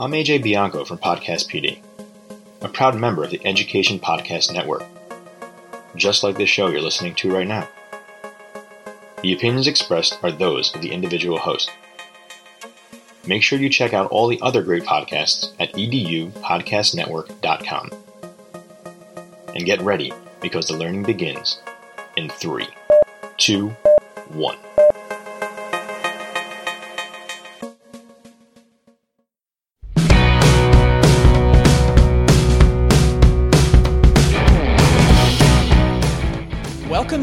I'm AJ Bianco from Podcast PD, a proud member of the Education Podcast Network, just like this show you're listening to right now. The opinions expressed are those of the individual host. Make sure you check out all the other great podcasts at edupodcastnetwork.com. And get ready because the learning begins in three, two, one.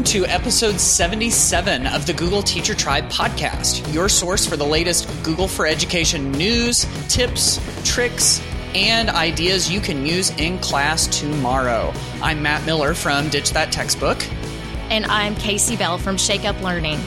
To episode 77 of the Google Teacher Tribe podcast, your source for the latest Google for Education news, tips, tricks, and ideas you can use in class tomorrow. I'm Matt Miller from Ditch That Textbook. And I'm Kasey Bell from Shake Up Learning.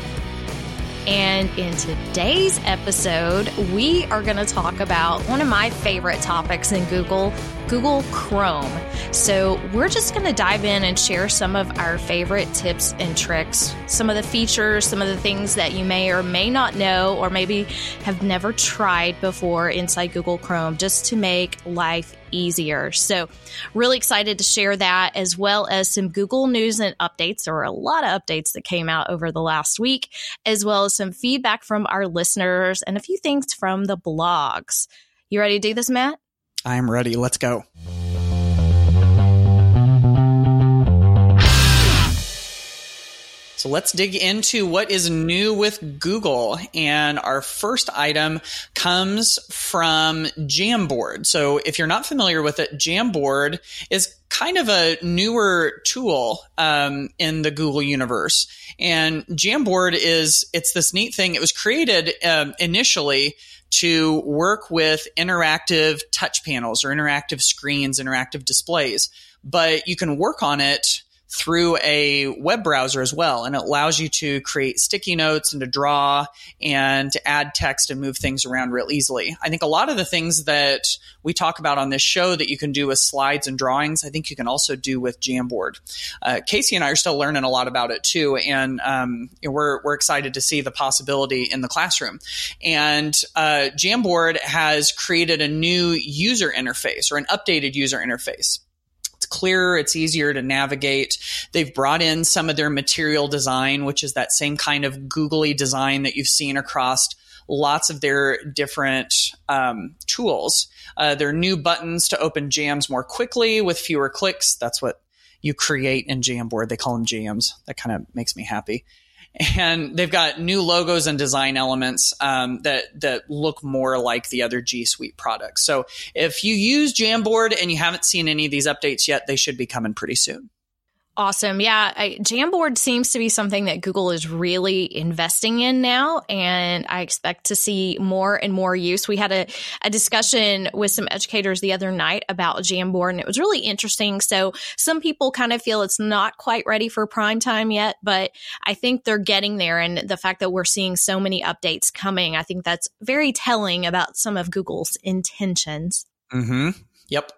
And in today's episode, we are going to talk about one of my favorite topics in Google, Google Chrome. So, we're just going to dive in and share some of our favorite tips and tricks, some of the features, some of the things that you may or may not know, or maybe have never tried before inside Google Chrome, just to make life easier. So, really excited to share that as well as some Google news and updates. There were a lot of updates that came out over the last week, as well as some feedback from our listeners and a few things from the blogs. You ready to do this, Matt? I'm ready. Let's go. So let's dig into what is new with Google. And our first item comes from Jamboard. So if you're not familiar with it, Jamboard is kind of a newer tool um, in the Google universe. And Jamboard is, it's this neat thing. It was created um, initially to work with interactive touch panels or interactive screens, interactive displays. But you can work on it through a web browser as well. And it allows you to create sticky notes and to draw and to add text and move things around real easily. I think a lot of the things that we talk about on this show that you can do with slides and drawings, I think you can also do with Jamboard. Uh, Kasey and I are still learning a lot about it too. And um, we're, we're excited to see the possibility in the classroom. And uh, Jamboard has created a new user interface or an updated user interface clearer, it's easier to navigate. They've brought in some of their material design, which is that same kind of googly design that you've seen across lots of their different um, tools. Uh, there are new buttons to open jams more quickly with fewer clicks. That's what you create in Jamboard. They call them jams. That kind of makes me happy and they've got new logos and design elements um, that that look more like the other G Suite products. So if you use Jamboard and you haven't seen any of these updates yet, they should be coming pretty soon. Awesome. Yeah. I, Jamboard seems to be something that Google is really investing in now. And I expect to see more and more use. We had a, a discussion with some educators the other night about Jamboard, and it was really interesting. So some people kind of feel it's not quite ready for prime time yet, but I think they're getting there. And the fact that we're seeing so many updates coming, I think that's very telling about some of Google's intentions. Mm-hmm. Yep.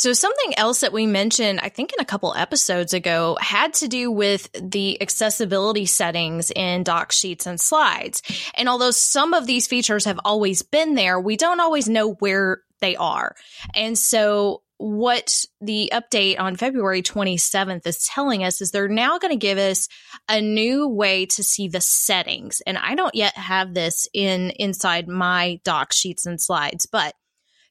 So something else that we mentioned, I think in a couple episodes ago, had to do with the accessibility settings in doc sheets and slides. And although some of these features have always been there, we don't always know where they are. And so what the update on February 27th is telling us is they're now going to give us a new way to see the settings. And I don't yet have this in inside my doc sheets and slides, but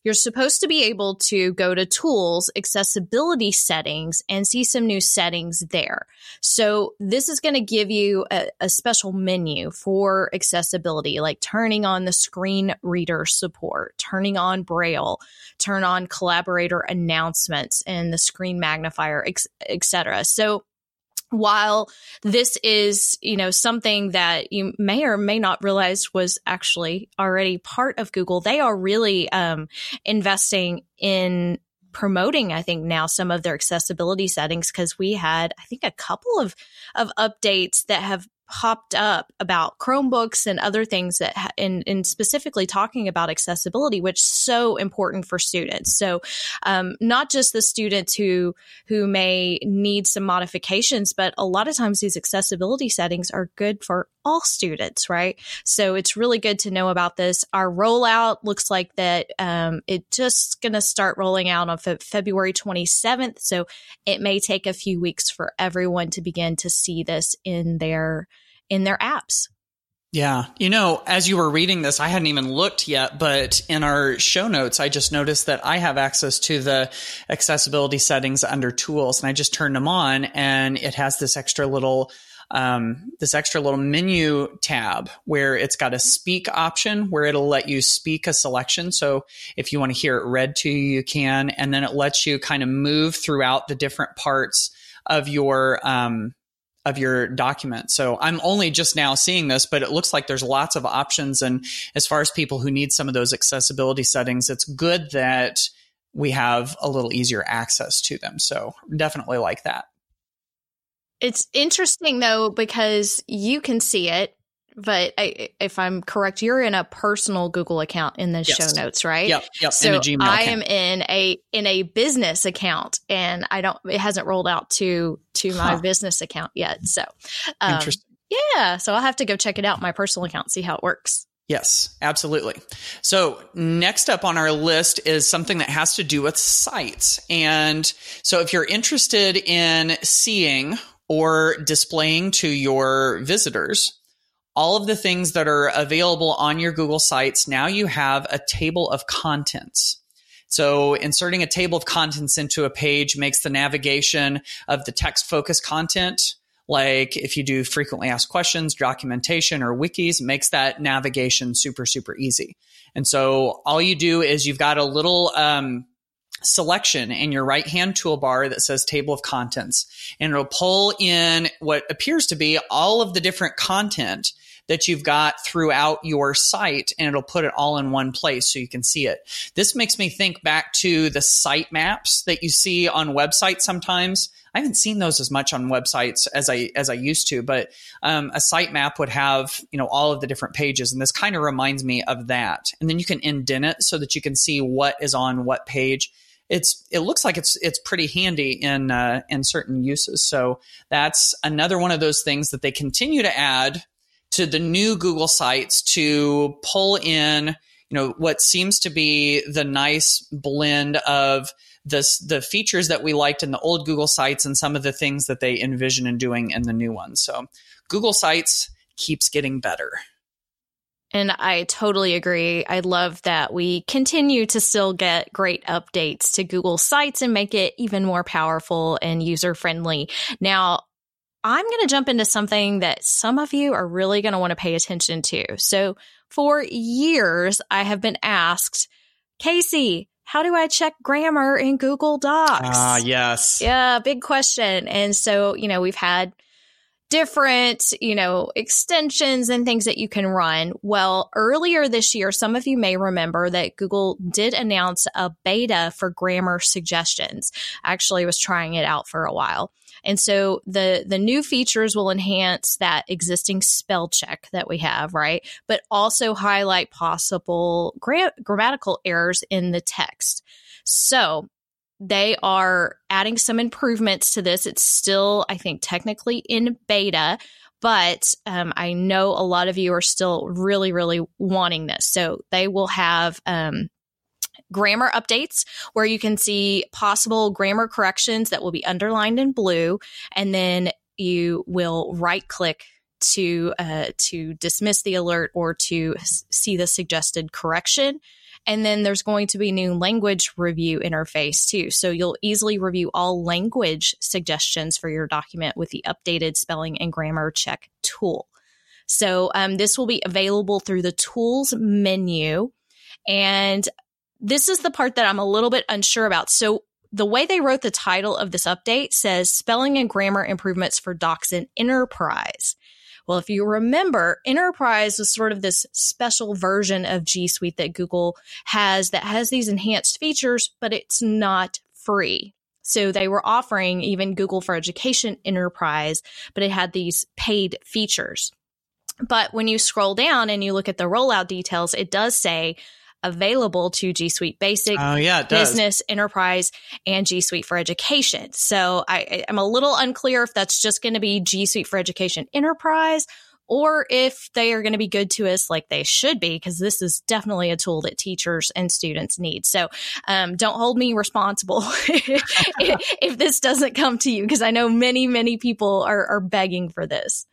you're supposed to be able to go to tools, accessibility settings, and see some new settings there. So this is going to give you a, a, special menu for accessibility, like turning on the screen reader support, turning on Braille, turn on collaborator announcements and the screen magnifier, etc. So while this is, you know, something that you may or may not realize was actually already part of Google, they are really um, investing in promoting i think now some of their accessibility settings because we had i think a couple of of updates that have popped up about Chromebooks and other things that, ha- and, specifically talking about accessibility, which is so important for students. So, um, not just the students who, who may need some modifications, but a lot of times these accessibility settings are good for all students, right? So it's really good to know about this. Our rollout looks like that um, it's just going to start rolling out on fe- February 27th. So it may take a few weeks for everyone to begin to see this in their in their apps. Yeah. You know, as you were reading this, I hadn't even looked yet, but in our show notes, I just noticed that I have access to the accessibility settings under tools and I just turned them on and it has this extra little um, this extra little menu tab where it's got a speak option where it'll let you speak a selection. So if you want to hear it read to you, you can. And then it lets you kind of move throughout the different parts of your, um, of your document. So I'm only just now seeing this, but it looks like there's lots of options. And as far as people who need some of those accessibility settings, it's good that we have a little easier access to them. So definitely like that. It's interesting though because you can see it, but I, if I'm correct, you're in a personal Google account in the yes. show notes, right? Yep, yep. So I am in a in a business account, and I don't. It hasn't rolled out to to my huh. business account yet. So, um, interesting. Yeah, so I'll have to go check it out my personal account, see how it works. Yes, absolutely. So, next up on our list is something that has to do with sites. And so, if you're interested in seeing or displaying to your visitors all of the things that are available on your Google Sites. Now you have a table of contents. So inserting a table of contents into a page makes the navigation of the text focused content like if you do frequently asked questions, documentation, or wikis, makes that navigation super, super easy. And so all you do is you've got a little um, selection in your right hand toolbar that says table of contents and it'll pull in what appears to be all of the different content that you've got throughout your site and it'll put it all in one place so you can see it. This makes me think back to the site maps that you see on websites sometimes. I haven't seen those as much on websites as I as I used to, but um, a site map would have you know all of the different pages, and this kind of reminds me of that. And then you can indent it so that you can see what is on what page it's it looks like it's it's pretty handy in uh, in certain uses. So that's another one of those things that they continue to add to the new Google sites to pull in you know what seems to be the nice blend of this the features that we liked in the old Google sites and some of the things that they envision in doing in the new ones. So Google Sites keeps getting better. And I totally agree. I love that we continue to still get great updates to Google Sites and make it even more powerful and user friendly. Now, I'm going to jump into something that some of you are really going to want to pay attention to. So, for years, I have been asked, Kasey, how do I check grammar in Google Docs? Ah, yes. Yeah, big question. And so, you know, we've had different, you know, extensions and things that you can run. Well, earlier this year, some of you may remember that Google did announce a beta for grammar suggestions. I actually was trying it out for a while. And so the the new features will enhance that existing spell check that we have, right? But also highlight possible gra- grammatical errors in the text. So they are adding some improvements to this. It's still, I think, technically in beta, but um, I know a lot of you are still really, really wanting this. So they will have um, grammar updates where you can see possible grammar corrections that will be underlined in blue, and then you will right click to uh, to dismiss the alert or to see the suggested correction and then there's going to be new language review interface too. So you'll easily review all language suggestions for your document with the updated spelling and grammar check tool. So um, this will be available through the tools menu. And this is the part that I'm a little bit unsure about. So the way they wrote the title of this update says spelling and grammar improvements for docs in enterprise. Well, if you remember, Enterprise was sort of this special version of G Suite that Google has that has these enhanced features, but it's not free. So they were offering even Google for Education Enterprise, but it had these paid features. But when you scroll down and you look at the rollout details, it does say available to G Suite Basic, oh, yeah, Business, Enterprise, and G Suite for Education. So I, am a little unclear if that's just going to be G Suite for Education Enterprise or if they are going to be good to us like they should be, because this is definitely a tool that teachers and students need. So um, don't hold me responsible if, if this doesn't come to you, because I know many, many people are, are begging for this.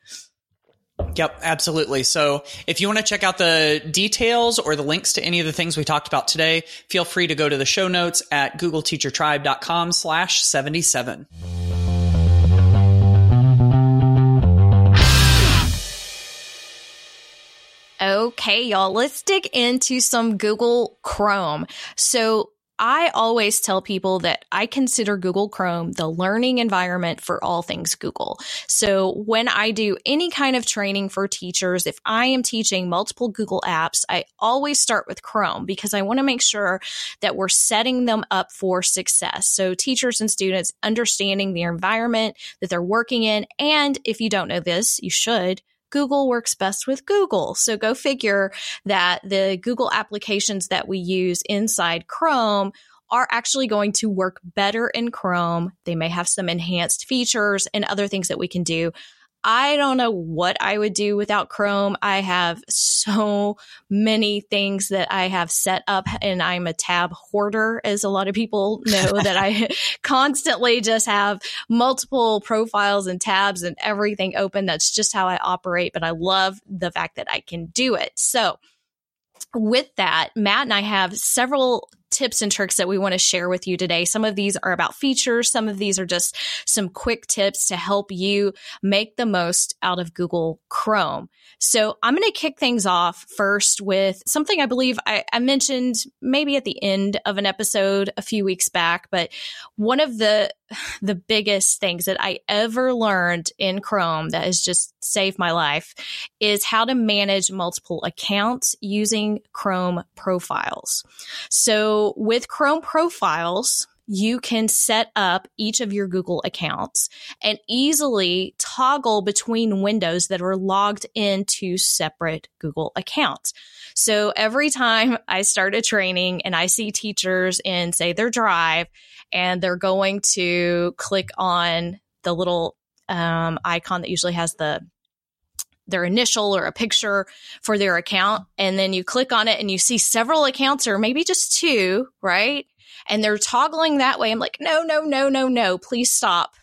Yep, absolutely. So if you want to check out the details or the links to any of the things we talked about today, feel free to go to the show notes at googleteachertribe.com slash 77. Okay, y'all, let's dig into some Google Chrome. So I always tell people that I consider Google Chrome the learning environment for all things Google. So when I do any kind of training for teachers, if I am teaching multiple Google apps, I always start with Chrome because I want to make sure that we're setting them up for success. So teachers and students understanding the environment that they're working in. And if you don't know this, you should Google works best with Google. So go figure that the Google applications that we use inside Chrome are actually going to work better in Chrome. They may have some enhanced features and other things that we can do. I don't know what I would do without Chrome. I have so many things that I have set up and I'm a tab hoarder, as a lot of people know that I constantly just have multiple profiles and tabs and everything open. That's just how I operate, but I love the fact that I can do it. So with that, Matt and I have several tips and tricks that we want to share with you today. Some of these are about features. Some of these are just some quick tips to help you make the most out of Google Chrome. So I'm going to kick things off first with something I believe I, I, mentioned maybe at the end of an episode a few weeks back, but one of the the biggest things that I ever learned in Chrome that has just saved my life is how to manage multiple accounts using Chrome profiles. So with Chrome profiles, you can set up each of your Google accounts and easily toggle between windows that are logged into separate Google accounts. So every time I start a training and I see teachers in, say, their drive, and they're going to click on the little um, icon that usually has the their initial or a picture for their account. And then you click on it and you see several accounts or maybe just two, right? And they're toggling that way. I'm like, no, no, no, no, no, please stop.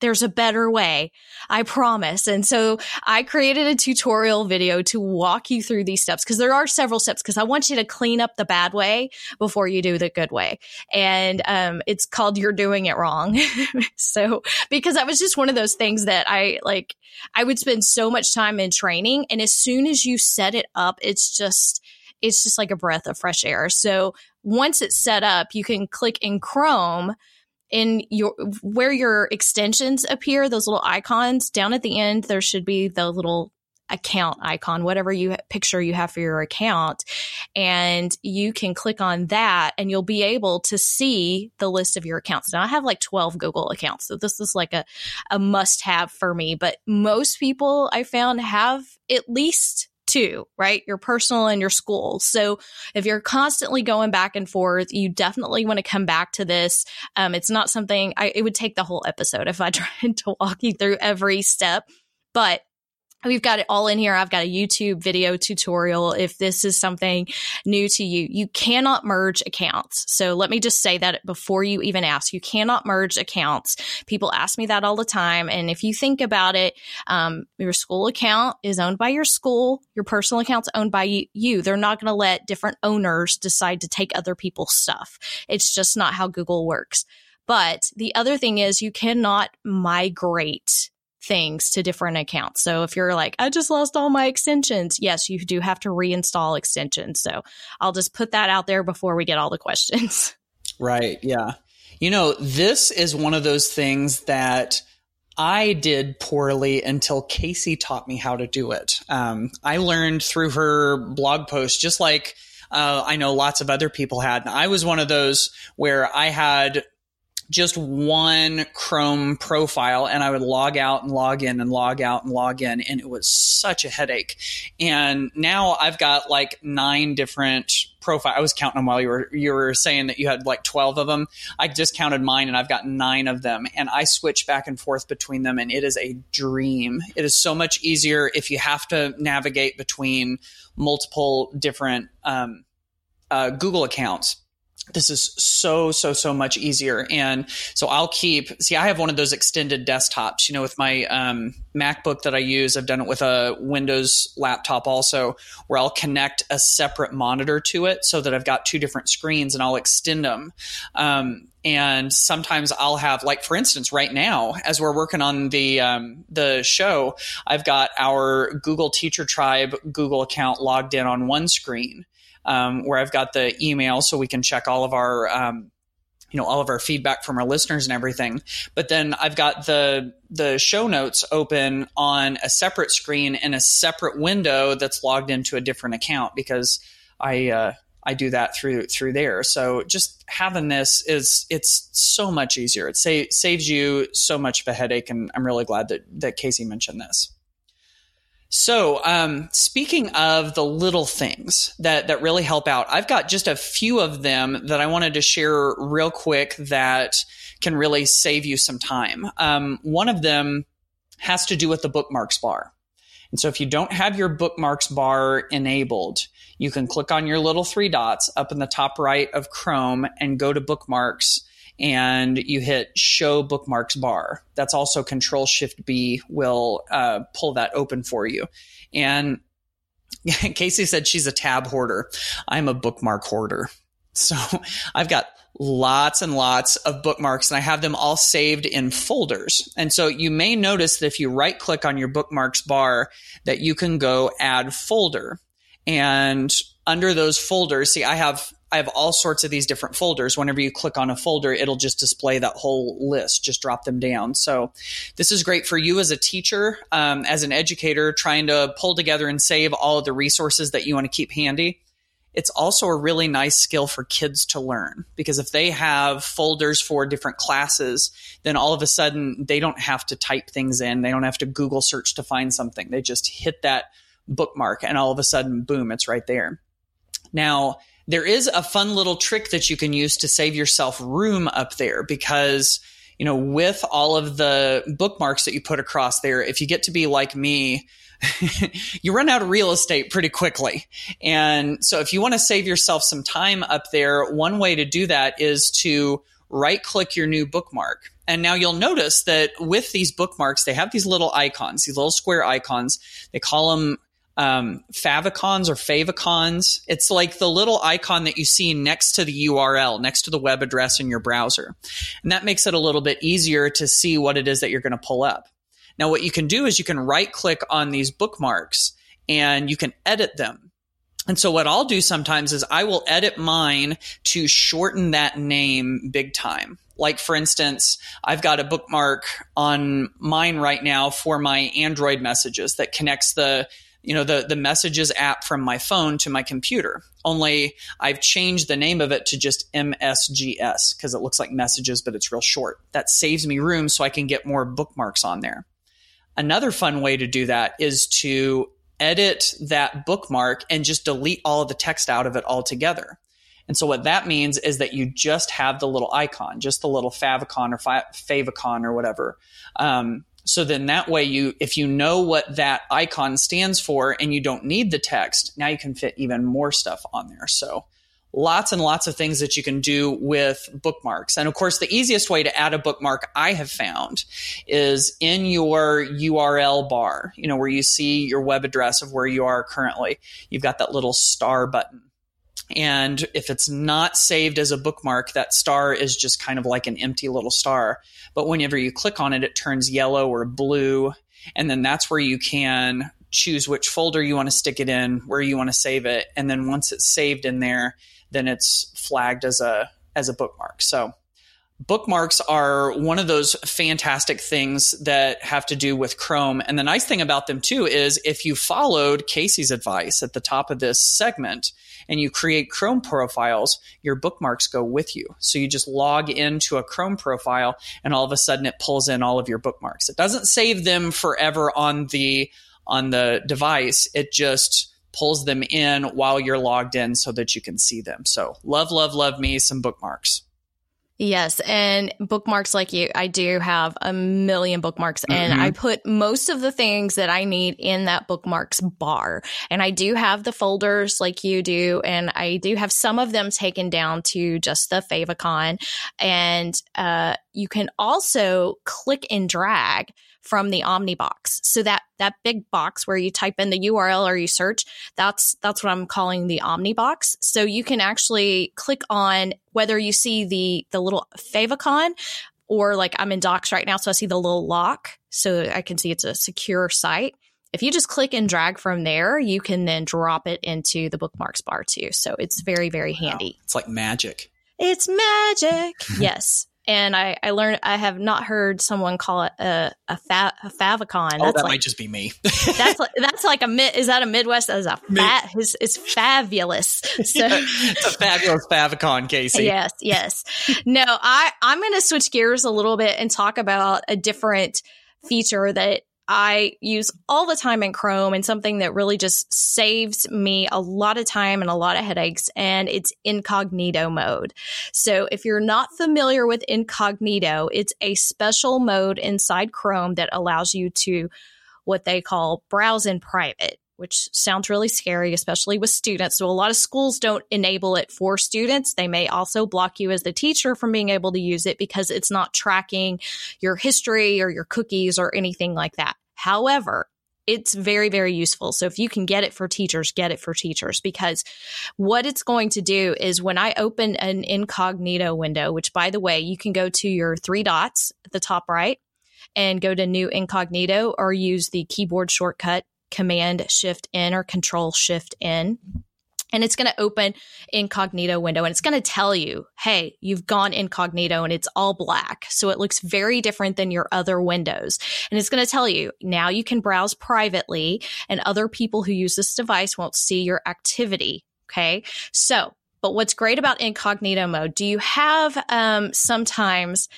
There's a better way. I promise. And so I created a tutorial video to walk you through these steps because there are several steps because I want you to clean up the bad way before you do the good way. And um, it's called You're Doing It Wrong. so because that was just one of those things that I like, I would spend so much time in training. And as soon as you set it up, it's just, it's just like a breath of fresh air. So once it's set up, you can click in Chrome in your where your extensions appear, those little icons down at the end, there should be the little account icon, whatever you picture you have for your account. And you can click on that and you'll be able to see the list of your accounts. Now I have like 12 Google accounts. So this is like a, a must have for me, but most people I found have at least two, right? Your personal and your school. So if you're constantly going back and forth, you definitely want to come back to this. Um, it's not something I, it would take the whole episode if I tried to walk you through every step, but We've got it all in here. I've got a YouTube video tutorial if this is something new to you. You cannot merge accounts. So let me just say that before you even ask. You cannot merge accounts. People ask me that all the time. And if you think about it, um, your school account is owned by your school. Your personal account's owned by you. They're not going to let different owners decide to take other people's stuff. It's just not how Google works. But the other thing is you cannot migrate things to different accounts. So if you're like, I just lost all my extensions, yes, you do have to reinstall extensions. So I'll just put that out there before we get all the questions. Right. Yeah. You know, this is one of those things that I did poorly until Kasey taught me how to do it. Um, I learned through her blog post, just like uh, I know lots of other people had. And I was one of those where I had just one Chrome profile and I would log out and log in and log out and log in. And it was such a headache. And now I've got like nine different profile. I was counting them while you were, you were saying that you had like 12 of them. I just counted mine and I've got nine of them and I switch back and forth between them and it is a dream. It is so much easier if you have to navigate between multiple different, um, uh, Google accounts this is so so so much easier. And so i'll keep see i have one of those extended desktops you know with my um, macbook that i use. I've done it with a windows laptop also where i'll connect a separate monitor to it so that i've got two different screens and i'll extend them um, and sometimes i'll have like for instance right now as we're working on the um, the show i've got our google teacher tribe google account logged in on one screen um, where I've got the email so we can check all of our um, you know all of our feedback from our listeners and everything. But then i've got the the show notes open on a separate screen in a separate window that's logged into a different account because i uh, i do that through through there. So just having this is it's so much easier. It sa- saves you so much of a headache and i'm really glad that that kasey mentioned this so, um, speaking of the little things that that really help out, I've got just a few of them that I wanted to share real quick that can really save you some time. Um, one of them has to do with the bookmarks bar. And so, if you don't have your bookmarks bar enabled, you can click on your little three dots up in the top right of Chrome and go to bookmarks and you hit show bookmarks bar. That's also control shift B will uh, pull that open for you. And Kasey said she's a tab hoarder. I'm a bookmark hoarder. So I've got lots and lots of bookmarks and I have them all saved in folders. And so you may notice that if you right click on your bookmarks bar that you can go add folder. And under those folders, see, I have I have all sorts of these different folders. Whenever you click on a folder, it'll just display that whole list, just drop them down. So this is great for you as a teacher, um, as an educator, trying to pull together and save all of the resources that you want to keep handy. It's also a really nice skill for kids to learn because if they have folders for different classes, then all of a sudden they don't have to type things in. They don't have to Google search to find something. They just hit that bookmark and all of a sudden, boom, it's right there. Now, there is a fun little trick that you can use to save yourself room up there because you know with all of the bookmarks that you put across there if you get to be like me you run out of real estate pretty quickly and so if you want to save yourself some time up there one way to do that is to right click your new bookmark and now you'll notice that with these bookmarks, they have these little icons, these little square icons. They call them um, favicons or favicons. It's like the little icon that you see next to the URL, next to the web address in your browser. And that makes it a little bit easier to see what it is that you're going to pull up. Now, what you can do is you can right click on these bookmarks and you can edit them. And so what I'll do sometimes is I will edit mine to shorten that name big time. Like for instance, I've got a bookmark on mine right now for my Android messages that connects the you know the the messages app from my phone to my computer. Only i've changed the name of it to just msgs because it looks like messages but it's real short. That saves me room so i can get more bookmarks on there. Another fun way to do that is to edit that bookmark and just delete all the text out of it altogether. And so what that means is that you just have the little icon, just the little favicon or favicon or whatever. Um, so then that way you, if you know what that icon stands for and you don't need the text, now you can fit even more stuff on there. So lots and lots of things that you can do with bookmarks. And of course, the easiest way to add a bookmark I have found is in your URL bar, you know, where you see your web address of where you are currently. You've got that little star button. And if it's not saved as a bookmark, that star is just kind of like an empty little star. But whenever you click on it, it turns yellow or blue. And then that's where you can choose which folder you want to stick it in, where you want to save it. And then once it's saved in there, then it's flagged as a, as a bookmark. So bookmarks are one of those fantastic things that have to do with Chrome. And the nice thing about them too is if you followed Kasey's advice at the top of this segment and you create Chrome profiles, your bookmarks go with you. So you just log into a Chrome profile and all of a sudden it pulls in all of your bookmarks. It doesn't save them forever on the on the device. It just pulls them in while you're logged in so that you can see them. So love, love, love me some bookmarks. Yes, and bookmarks like you, I do have a million bookmarks, and mm-hmm. I put most of the things that I need in that bookmarks bar. And I do have the folders like you do, and I do have some of them taken down to just the favicon. And uh, you can also click and drag from the Omnibox. So that that big box where you type in the URL or you search, that's that's what I'm calling the Omnibox. So you can actually click on whether you see the the little favicon or like I'm in Docs right now, so I see the little lock, so I can see it's a secure site. If you just click and drag from there, you can then drop it into the bookmarks bar too. So it's very, very handy. Wow. It's like magic. It's magic. yes and I, I learned I have not heard someone call it a a, fa- a favicon. Oh, that's that like, might just be me. that's like, that's like a mid. Is that a Midwest? That is a fat. It's, it's fabulous. So yeah, it's a fabulous favicon, Kasey. Yes, yes. No, I I'm going to switch gears a little bit and talk about a different feature that I use all the time in Chrome and something that really just saves me a lot of time and a lot of headaches, and it's incognito mode. So if you're not familiar with incognito, it's a special mode inside Chrome that allows you to what they call browse in private which sounds really scary, especially with students. So a lot of schools don't enable it for students. They may also block you as the teacher from being able to use it because it's not tracking your history or your cookies or anything like that. However, it's very, very useful. So if you can get it for teachers, get it for teachers because what it's going to do is when I open an incognito window, which by the way, you can go to your three dots at the top right and go to new incognito or use the keyboard shortcut command shift in or control shift in and it's going to open incognito window and it's going to tell you, hey, you've gone incognito and it's all black. So it looks very different than your other windows. And it's going to tell you now you can browse privately and other people who use this device won't see your activity. Okay. So, but what's great about incognito mode, do you have um, sometimes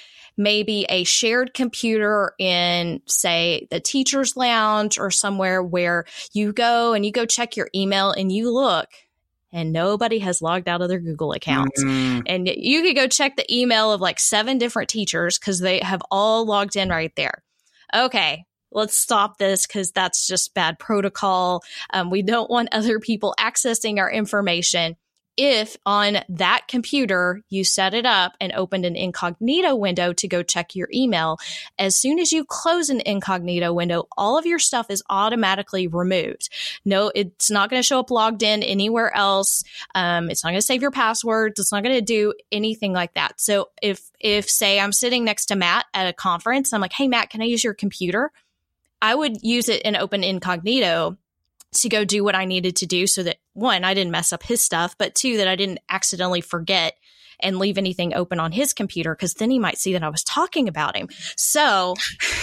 maybe a shared computer in, say, the teacher's lounge or somewhere where you go and you go check your email and you look and nobody has logged out of their Google accounts. Mm. And you could go check the email of like seven different teachers because they have all logged in right there. Okay, let's stop this because that's just bad protocol. Um, we don't want other people accessing our information if on that computer you set it up and opened an incognito window to go check your email, as soon as you close an incognito window, all of your stuff is automatically removed. No, it's not going to show up logged in anywhere else. Um, it's not going to save your passwords. It's not going to do anything like that. So if, if say I'm sitting next to Matt at a conference, I'm like, Hey, Matt, can I use your computer? I would use it in open incognito to go do what I needed to do so that one, I didn't mess up his stuff, but two, that I didn't accidentally forget and leave anything open on his computer because then he might see that I was talking about him. So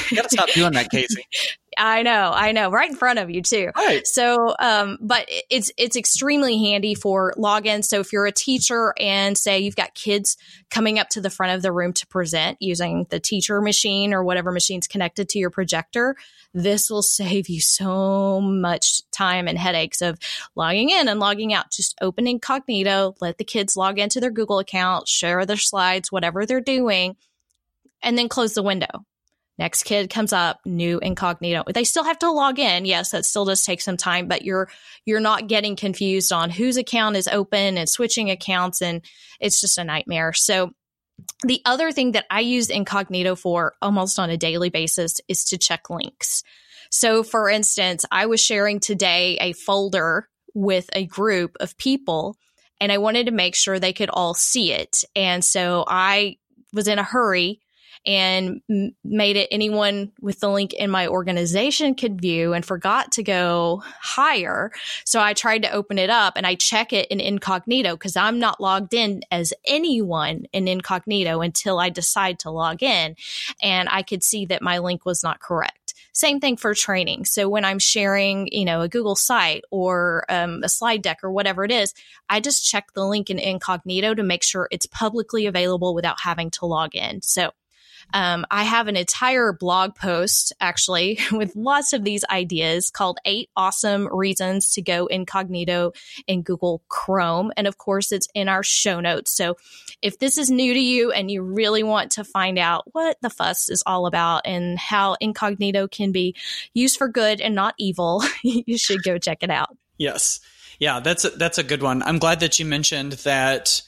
you gotta stop doing that, Kasey. I know, I know, right in front of you too. Right. So, um, but it's it's extremely handy for login. So if you're a teacher and say you've got kids coming up to the front of the room to present using the teacher machine or whatever machine's connected to your projector, this will save you so much time and headaches of logging in and logging out. Just open incognito, let the kids log into their Google account, share their slides, whatever they're doing, and then close the window Next kid comes up, new incognito. They still have to log in. Yes, that still does take some time, but you're you're not getting confused on whose account is open and switching accounts and it's just a nightmare. So the other thing that I use incognito for almost on a daily basis is to check links. So for instance, I was sharing today a folder with a group of people and I wanted to make sure they could all see it. And so I was in a hurry and m- made it anyone with the link in my organization could view and forgot to go higher. So I tried to open it up and I check it in incognito because I'm not logged in as anyone in incognito until I decide to log in. And I could see that my link was not correct. Same thing for training. So when I'm sharing, you know, a Google site or um, a slide deck or whatever it is, I just check the link in incognito to make sure it's publicly available without having to log in. So um, I have an entire blog post actually with lots of these ideas called Eight Awesome Reasons to Go Incognito in Google Chrome. And of course, it's in our show notes. So if this is new to you and you really want to find out what the fuss is all about and how incognito can be used for good and not evil, you should go check it out. Yes. Yeah, that's a, that's a good one. I'm glad that you mentioned that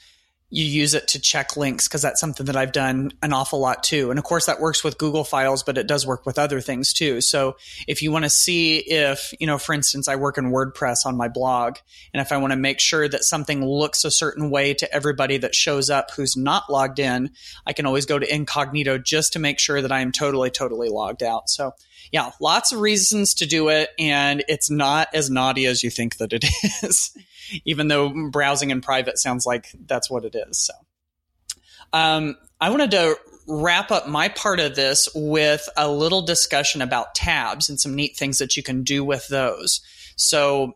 you use it to check links because that's something that I've done an awful lot too. And of course, that works with Google Files, but it does work with other things too. So if you want to see if, you know, for instance, I work in WordPress on my blog, and if I want to make sure that something looks a certain way to everybody that shows up who's not logged in, I can always go to incognito just to make sure that I am totally, totally logged out. So yeah, lots of reasons to do it, and it's not as naughty as you think that it is even though browsing in private sounds like that's what it is. So, um, I wanted to wrap up my part of this with a little discussion about tabs and some neat things that you can do with those. So,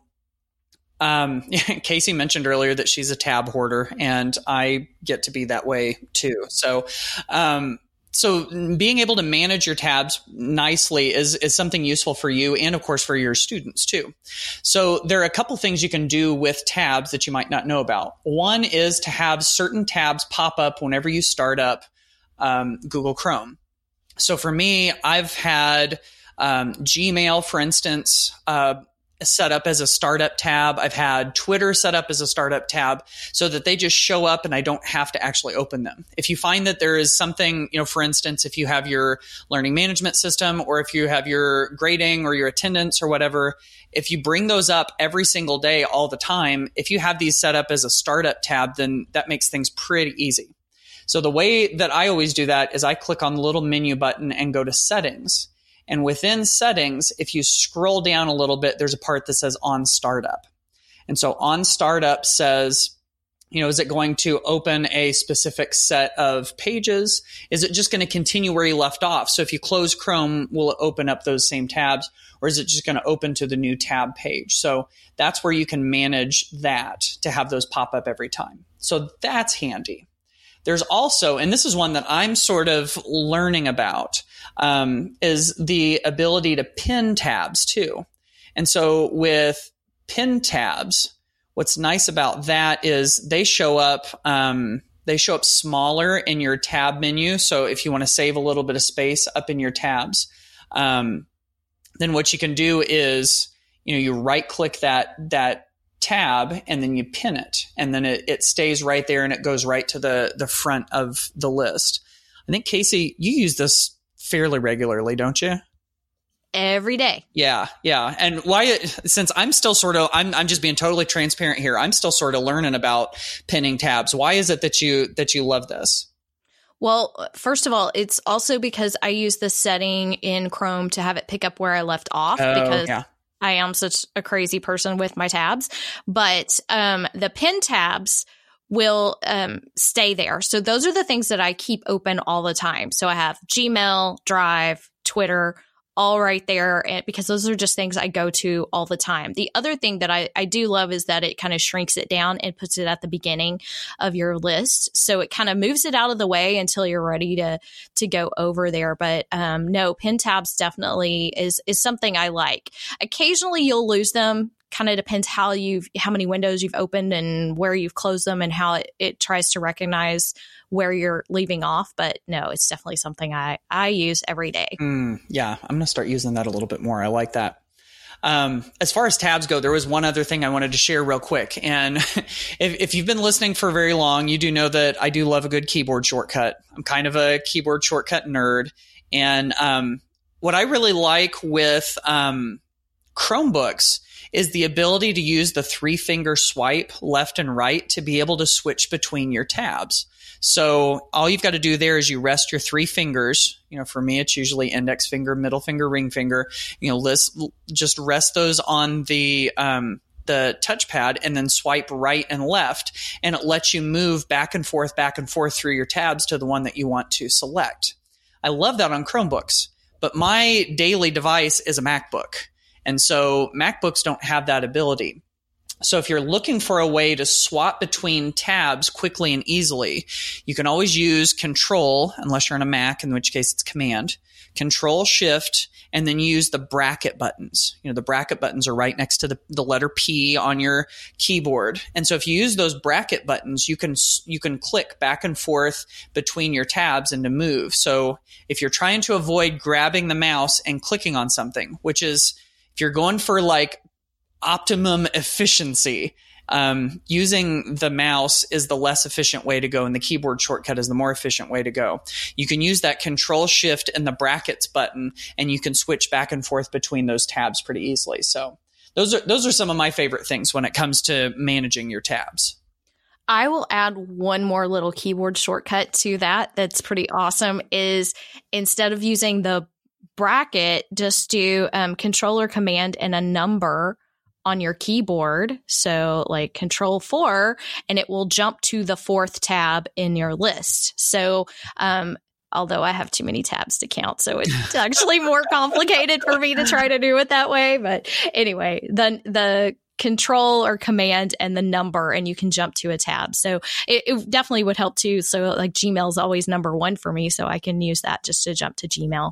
um, Kasey mentioned earlier that she's a tab hoarder, and I get to be that way too. So, um, so being able to manage your tabs nicely is, is something useful for you and of course for your students too. So there are a couple things you can do with tabs that you might not know about. One is to have certain tabs pop up whenever you start up um, Google Chrome. So for me, I've had um, Gmail, for instance, uh, set up as a startup tab. I've had Twitter set up as a startup tab so that they just show up and I don't have to actually open them. If you find that there is something, you know, for instance, if you have your learning management system or if you have your grading or your attendance or whatever, if you bring those up every single day all the time, if you have these set up as a startup tab, then that makes things pretty easy. So the way that I always do that is I click on the little menu button and go to settings and within settings, if you scroll down a little bit, there's a part that says on startup. And so on startup says, you know, is it going to open a specific set of pages? Is it just going to continue where you left off? So if you close Chrome, will it open up those same tabs or is it just going to open to the new tab page? So that's where you can manage that to have those pop up every time. So that's handy. There's also, and this is one that I'm sort of learning about, um, is the ability to pin tabs too. And so with pin tabs, what's nice about that is they show up. Um, they show up smaller in your tab menu. So if you want to save a little bit of space up in your tabs, um, then what you can do is you know you right click that that tab and then you pin it and then it, it stays right there and it goes right to the the front of the list. I think Kasey, you use this fairly regularly, don't you? Every day. Yeah, yeah. And why since I'm still sort of I'm I'm just being totally transparent here. I'm still sort of learning about pinning tabs. Why is it that you that you love this? Well, first of all, it's also because I use the setting in Chrome to have it pick up where I left off oh, because yeah. I am such a crazy person with my tabs. But um, the pin tabs will um, stay there. So those are the things that I keep open all the time. So I have Gmail, Drive, Twitter, all right there because those are just things I go to all the time. The other thing that I, I do love is that it kind of shrinks it down and puts it at the beginning of your list. So it kind of moves it out of the way until you're ready to to go over there. But um, no, pin tabs definitely is is something I like. Occasionally you'll lose them kind of depends how you've how many windows you've opened and where you've closed them and how it, it tries to recognize where you're leaving off but no it's definitely something i i use every day mm, yeah i'm gonna start using that a little bit more i like that um, as far as tabs go, there was one other thing I wanted to share real quick. And if, if, you've been listening for very long, you do know that I do love a good keyboard shortcut. I'm kind of a keyboard shortcut nerd. And um, what I really like with um, Chromebooks is the ability to use the three finger swipe left and right to be able to switch between your tabs. So all you've got to do there is you rest your three fingers. You know, for me, it's usually index finger, middle finger, ring finger. You know, list, just rest those on the, um, the touchpad and then swipe right and left and it lets you move back and forth back and forth through your tabs to the one that you want to select i love that on chromebooks but my daily device is a macbook and so macbooks don't have that ability so if you're looking for a way to swap between tabs quickly and easily, you can always use control, unless you're on a Mac, in which case it's command, control shift, and then use the bracket buttons. You know, the bracket buttons are right next to the, the letter P on your keyboard. And so if you use those bracket buttons, you can, you can click back and forth between your tabs and to move. So if you're trying to avoid grabbing the mouse and clicking on something, which is, if you're going for like optimum efficiency. Um, using the mouse is the less efficient way to go, and the keyboard shortcut is the more efficient way to go. You can use that Control Shift and the brackets button, and you can switch back and forth between those tabs pretty easily. So those are those are some of my favorite things when it comes to managing your tabs. I will add one more little keyboard shortcut to that. That's pretty awesome. Is instead of using the bracket, just do um, controller command and a number on your keyboard. So like control four and it will jump to the fourth tab in your list. So, um, although I have too many tabs to count. So it's actually more complicated for me to try to do it that way. But anyway, the, the, control or command and the number and you can jump to a tab so it, it definitely would help too so like gmail is always number one for me so i can use that just to jump to gmail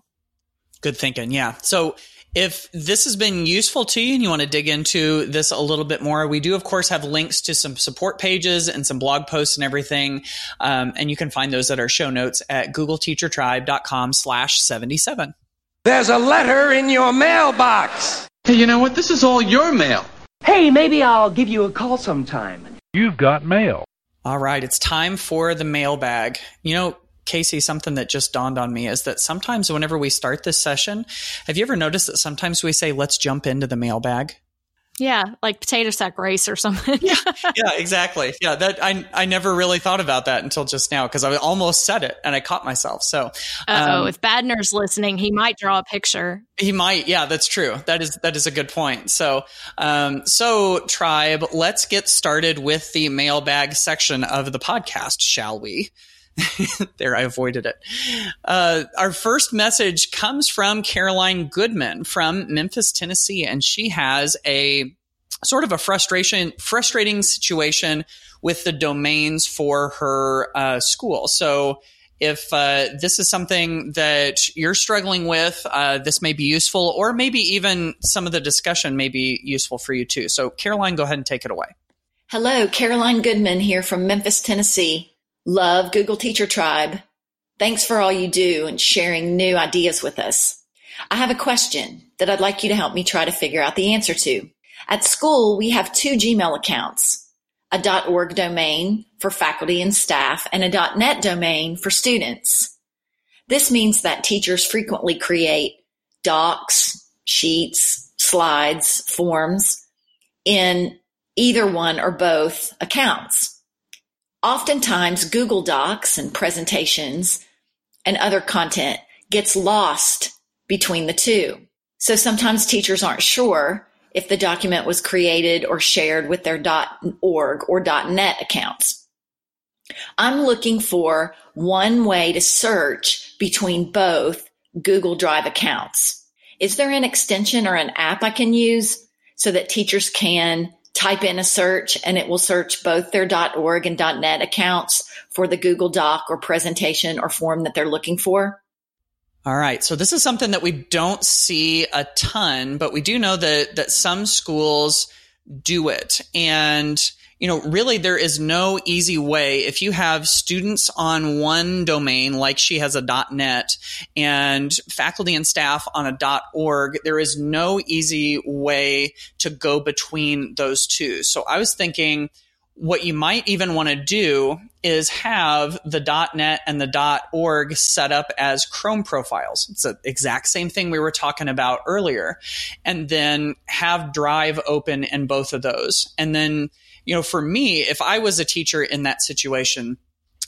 good thinking yeah so if this has been useful to you and you want to dig into this a little bit more, we do, of course, have links to some support pages and some blog posts and everything. Um, and you can find those at our show notes at googleteachertribe.com slash 77. There's a letter in your mailbox. Hey, you know what? This is all your mail. Hey, maybe I'll give you a call sometime. You've got mail. All right, it's time for the mailbag. You know, Kasey, something that just dawned on me is that sometimes whenever we start this session, have you ever noticed that sometimes we say, let's jump into the mailbag? Yeah, like potato sack race or something. yeah, yeah, exactly. Yeah, that I I never really thought about that until just now because I almost said it and I caught myself. So, oh, um, if Badner's listening, he might draw a picture. He might. Yeah, that's true. That is that is a good point. So, um, so tribe, let's get started with the mailbag section of the podcast, shall we? there, I avoided it. Uh, our first message comes from Caroline Goodman from Memphis, Tennessee, and she has a sort of a frustration, frustrating situation with the domains for her uh, school. So, if uh, this is something that you're struggling with, uh, this may be useful, or maybe even some of the discussion may be useful for you too. So, Caroline, go ahead and take it away. Hello, Caroline Goodman here from Memphis, Tennessee. Love Google Teacher Tribe. Thanks for all you do and sharing new ideas with us. I have a question that I'd like you to help me try to figure out the answer to. At school, we have two Gmail accounts, a .org domain for faculty and staff and a .net domain for students. This means that teachers frequently create docs, sheets, slides, forms in either one or both accounts. Oftentimes, Google Docs and presentations and other content gets lost between the two. So sometimes teachers aren't sure if the document was created or shared with their .org or .net accounts. I'm looking for one way to search between both Google Drive accounts. Is there an extension or an app I can use so that teachers can type in a search and it will search both their .org and .net accounts for the Google Doc or presentation or form that they're looking for. All right. So this is something that we don't see a ton, but we do know that that some schools do it. And you know, really there is no easy way. If you have students on one domain, like she has a dot .net and faculty and staff on a dot .org, there is no easy way to go between those two. So I was thinking, what you might even want to do is have the .net and the .org set up as Chrome profiles. It's the exact same thing we were talking about earlier. And then have Drive open in both of those. And then, you know, for me, if I was a teacher in that situation,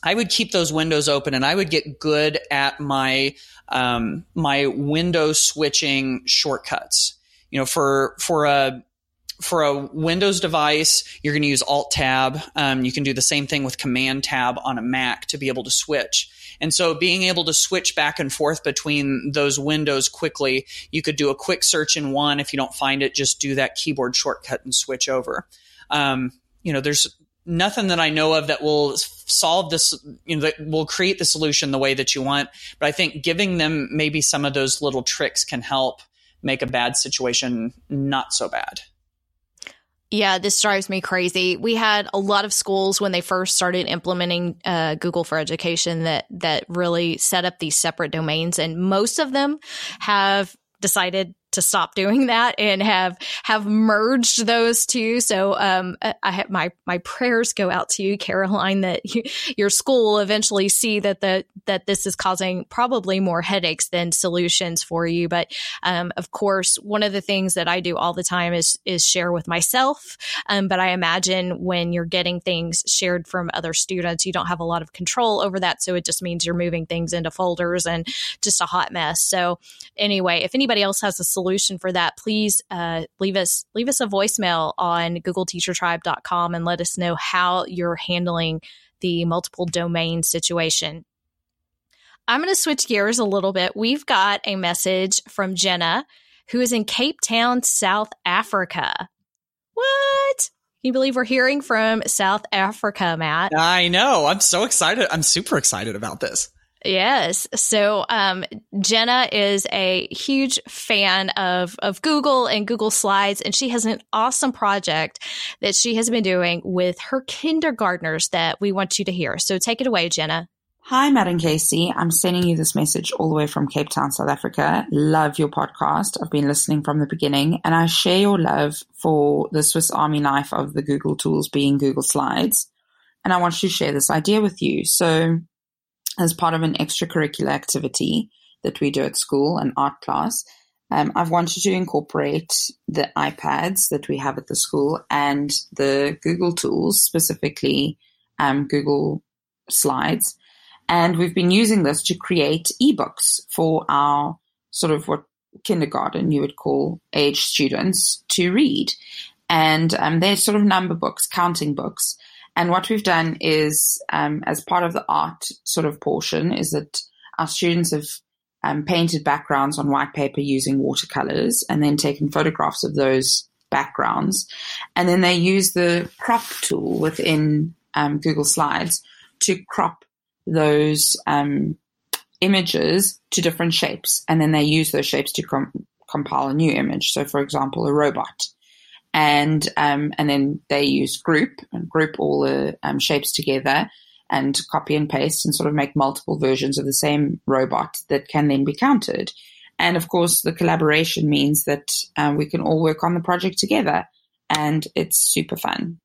I would keep those windows open and I would get good at my um, my window switching shortcuts. You know, for for a for a Windows device, you're going to use Alt Tab. Um, you can do the same thing with Command Tab on a Mac to be able to switch. And so, being able to switch back and forth between those windows quickly, you could do a quick search in one. If you don't find it, just do that keyboard shortcut and switch over. Um, you know, there's nothing that I know of that will solve this, you know, that will create the solution the way that you want. But I think giving them maybe some of those little tricks can help make a bad situation not so bad. Yeah, this drives me crazy. We had a lot of schools when they first started implementing uh, Google for Education that that really set up these separate domains, and most of them have decided to stop doing that and have have merged those two. So um, I have my my prayers go out to you, Caroline, that you, your school will eventually see that the that this is causing probably more headaches than solutions for you. But um, of course, one of the things that I do all the time is is share with myself. Um, but I imagine when you're getting things shared from other students, you don't have a lot of control over that. So it just means you're moving things into folders and just a hot mess. So anyway, if anybody else has a solution solution for that, please uh, leave us leave us a voicemail on googleteachertribe.com and let us know how you're handling the multiple domain situation. I'm going to switch gears a little bit. We've got a message from Jenna, who is in Cape Town, South Africa. What? Can you believe we're hearing from South Africa, Matt? I know. I'm so excited. I'm super excited about this. Yes. So um, Jenna is a huge fan of of Google and Google Slides, and she has an awesome project that she has been doing with her kindergartners that we want you to hear. So take it away, Jenna. Hi, Matt and Kasey. I'm sending you this message all the way from Cape Town, South Africa. Love your podcast. I've been listening from the beginning, and I share your love for the Swiss Army knife of the Google tools being Google Slides. And I want to share this idea with you. So as part of an extracurricular activity that we do at school, an art class. Um, I've wanted to incorporate the iPads that we have at the school and the Google tools, specifically um, Google Slides. And we've been using this to create ebooks for our sort of what kindergarten you would call age students to read. And um, they're sort of number books, counting books. And what we've done is, um, as part of the art sort of portion, is that our students have um, painted backgrounds on white paper using watercolors and then taken photographs of those backgrounds. And then they use the crop tool within um, Google Slides to crop those um, images to different shapes. And then they use those shapes to com- compile a new image. So, for example, a robot and um, and then they use group and group all the um, shapes together and copy and paste and sort of make multiple versions of the same robot that can then be counted. And of course, the collaboration means that um, we can all work on the project together, and it's super fun.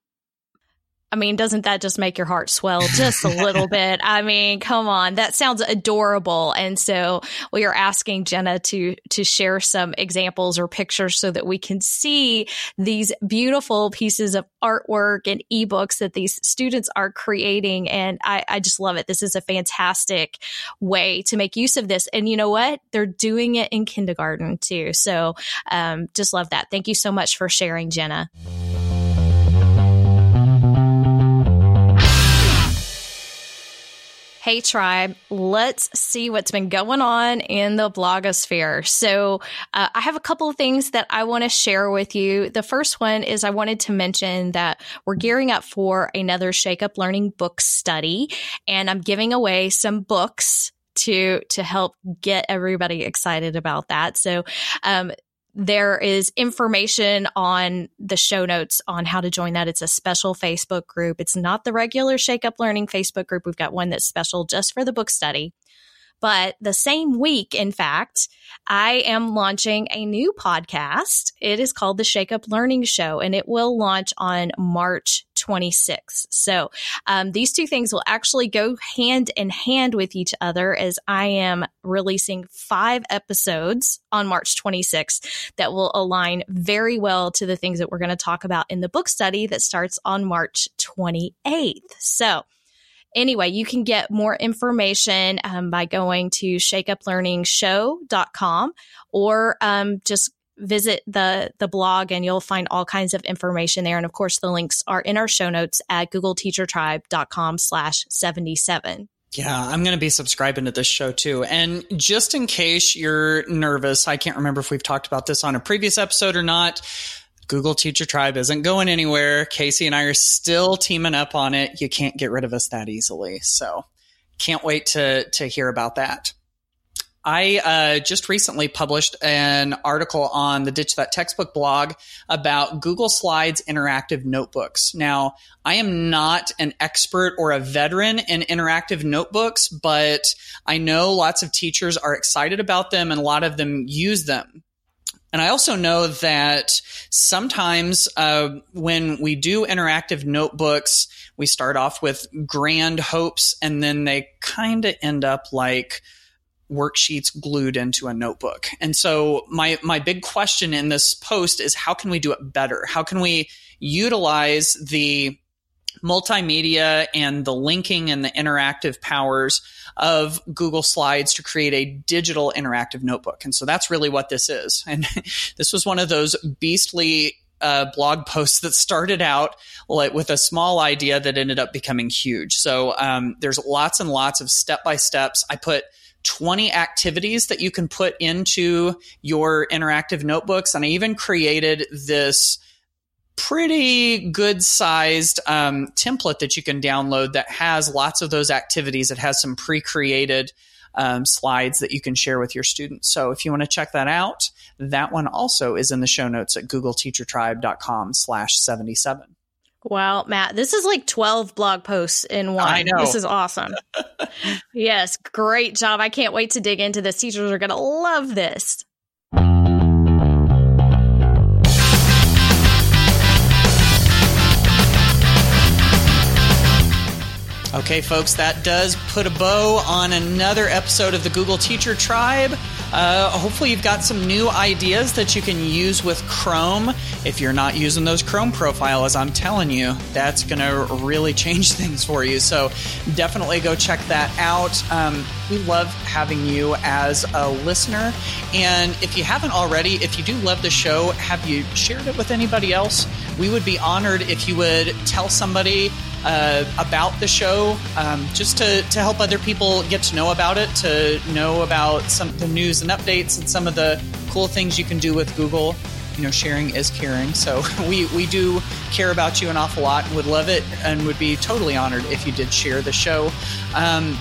I mean, doesn't that just make your heart swell just a little bit? I mean, come on, that sounds adorable. And so we are asking Jenna to to share some examples or pictures so that we can see these beautiful pieces of artwork and ebooks that these students are creating. And I, I just love it. This is a fantastic way to make use of this. And you know what? They're doing it in kindergarten too. So um, just love that. Thank you so much for sharing, Jenna. Hey, tribe, let's see what's been going on in the blogosphere. So, uh, I have a couple of things that I want to share with you. The first one is I wanted to mention that we're gearing up for another Shake Up Learning book study, and I'm giving away some books to to help get everybody excited about that. So, um, there is information on the show notes on how to join that. It's a special Facebook group. It's not the regular Shake Up Learning Facebook group. We've got one that's special just for the book study. But the same week, in fact, I am launching a new podcast. It is called the Shake Up Learning Show, and it will launch on March 26th. So um, these two things will actually go hand in hand with each other as I am releasing five episodes on March 26th that will align very well to the things that we're going to talk about in the book study that starts on March 28th. So anyway, you can get more information um, by going to shakeuplearningshow.com or um, just visit the the blog and you'll find all kinds of information there and of course the links are in our show notes at googleteachertribe.com slash 77 yeah, I'm going to be subscribing to this show too. And just in case you're nervous, I can't remember if we've talked about this on a previous episode or not. Google Teacher Tribe isn't going anywhere. Kasey and I are still teaming up on it. You can't get rid of us that easily. So can't wait to, to hear about that. I uh, just recently published an article on the Ditch That Textbook blog about Google Slides interactive notebooks. Now, I am not an expert or a veteran in interactive notebooks, but I know lots of teachers are excited about them and a lot of them use them. And I also know that sometimes uh, when we do interactive notebooks, we start off with grand hopes and then they kind of end up like worksheets glued into a notebook. And so my my big question in this post is how can we do it better? How can we utilize the multimedia and the linking and the interactive powers of Google Slides to create a digital interactive notebook. And so that's really what this is. And this was one of those beastly uh, blog posts that started out like with a small idea that ended up becoming huge. So um, there's lots and lots of step by steps. I put 20 activities that you can put into your interactive notebooks. And I even created this pretty good sized um, template that you can download that has lots of those activities. It has some pre created um, slides that you can share with your students. So if you want to check that out, that one also is in the show notes at googleteachertribe.com slash 77. Wow, Matt, this is like 12 blog posts in one. I know. This is awesome. yes, great job. I can't wait to dig into this. Teachers are going to love this. Okay, folks, that does put a bow on another episode of the Google Teacher Tribe. Uh, hopefully, you've got some new ideas that you can use with Chrome. If you're not using those Chrome profiles, I'm telling you, that's going to really change things for you. So, definitely go check that out. Um, we love having you as a listener. And if you haven't already, if you do love the show, have you shared it with anybody else? We would be honored if you would tell somebody uh, about the show, um, just to, to help other people get to know about it, to know about some the news and updates and some of the cool things you can do with Google. You know, sharing is caring. So we, we do care about you an awful lot would love it and would be totally honored if you did share the show. Um,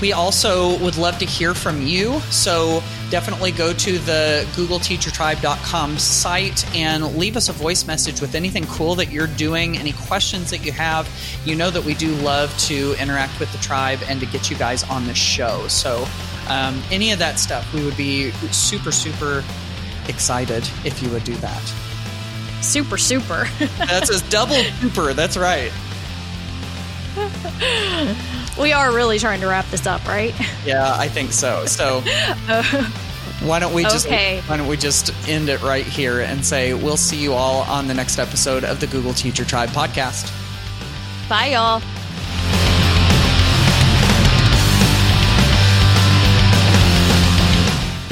we also would love to hear from you. So definitely go to the googleteachertribe.com site and leave us a voice message with anything cool that you're doing, any questions that you have. You know that we do love to interact with the tribe and to get you guys on the show. So um, any of that stuff, we would be super, super excited if you would do that. Super, super. That's a double super. That's right. we are really trying to wrap this up, right? Yeah, I think so. So why don't we just Okay. why don't we just end it right here and say we'll see you all on the next episode of the Google Teacher Tribe podcast. Bye, y'all.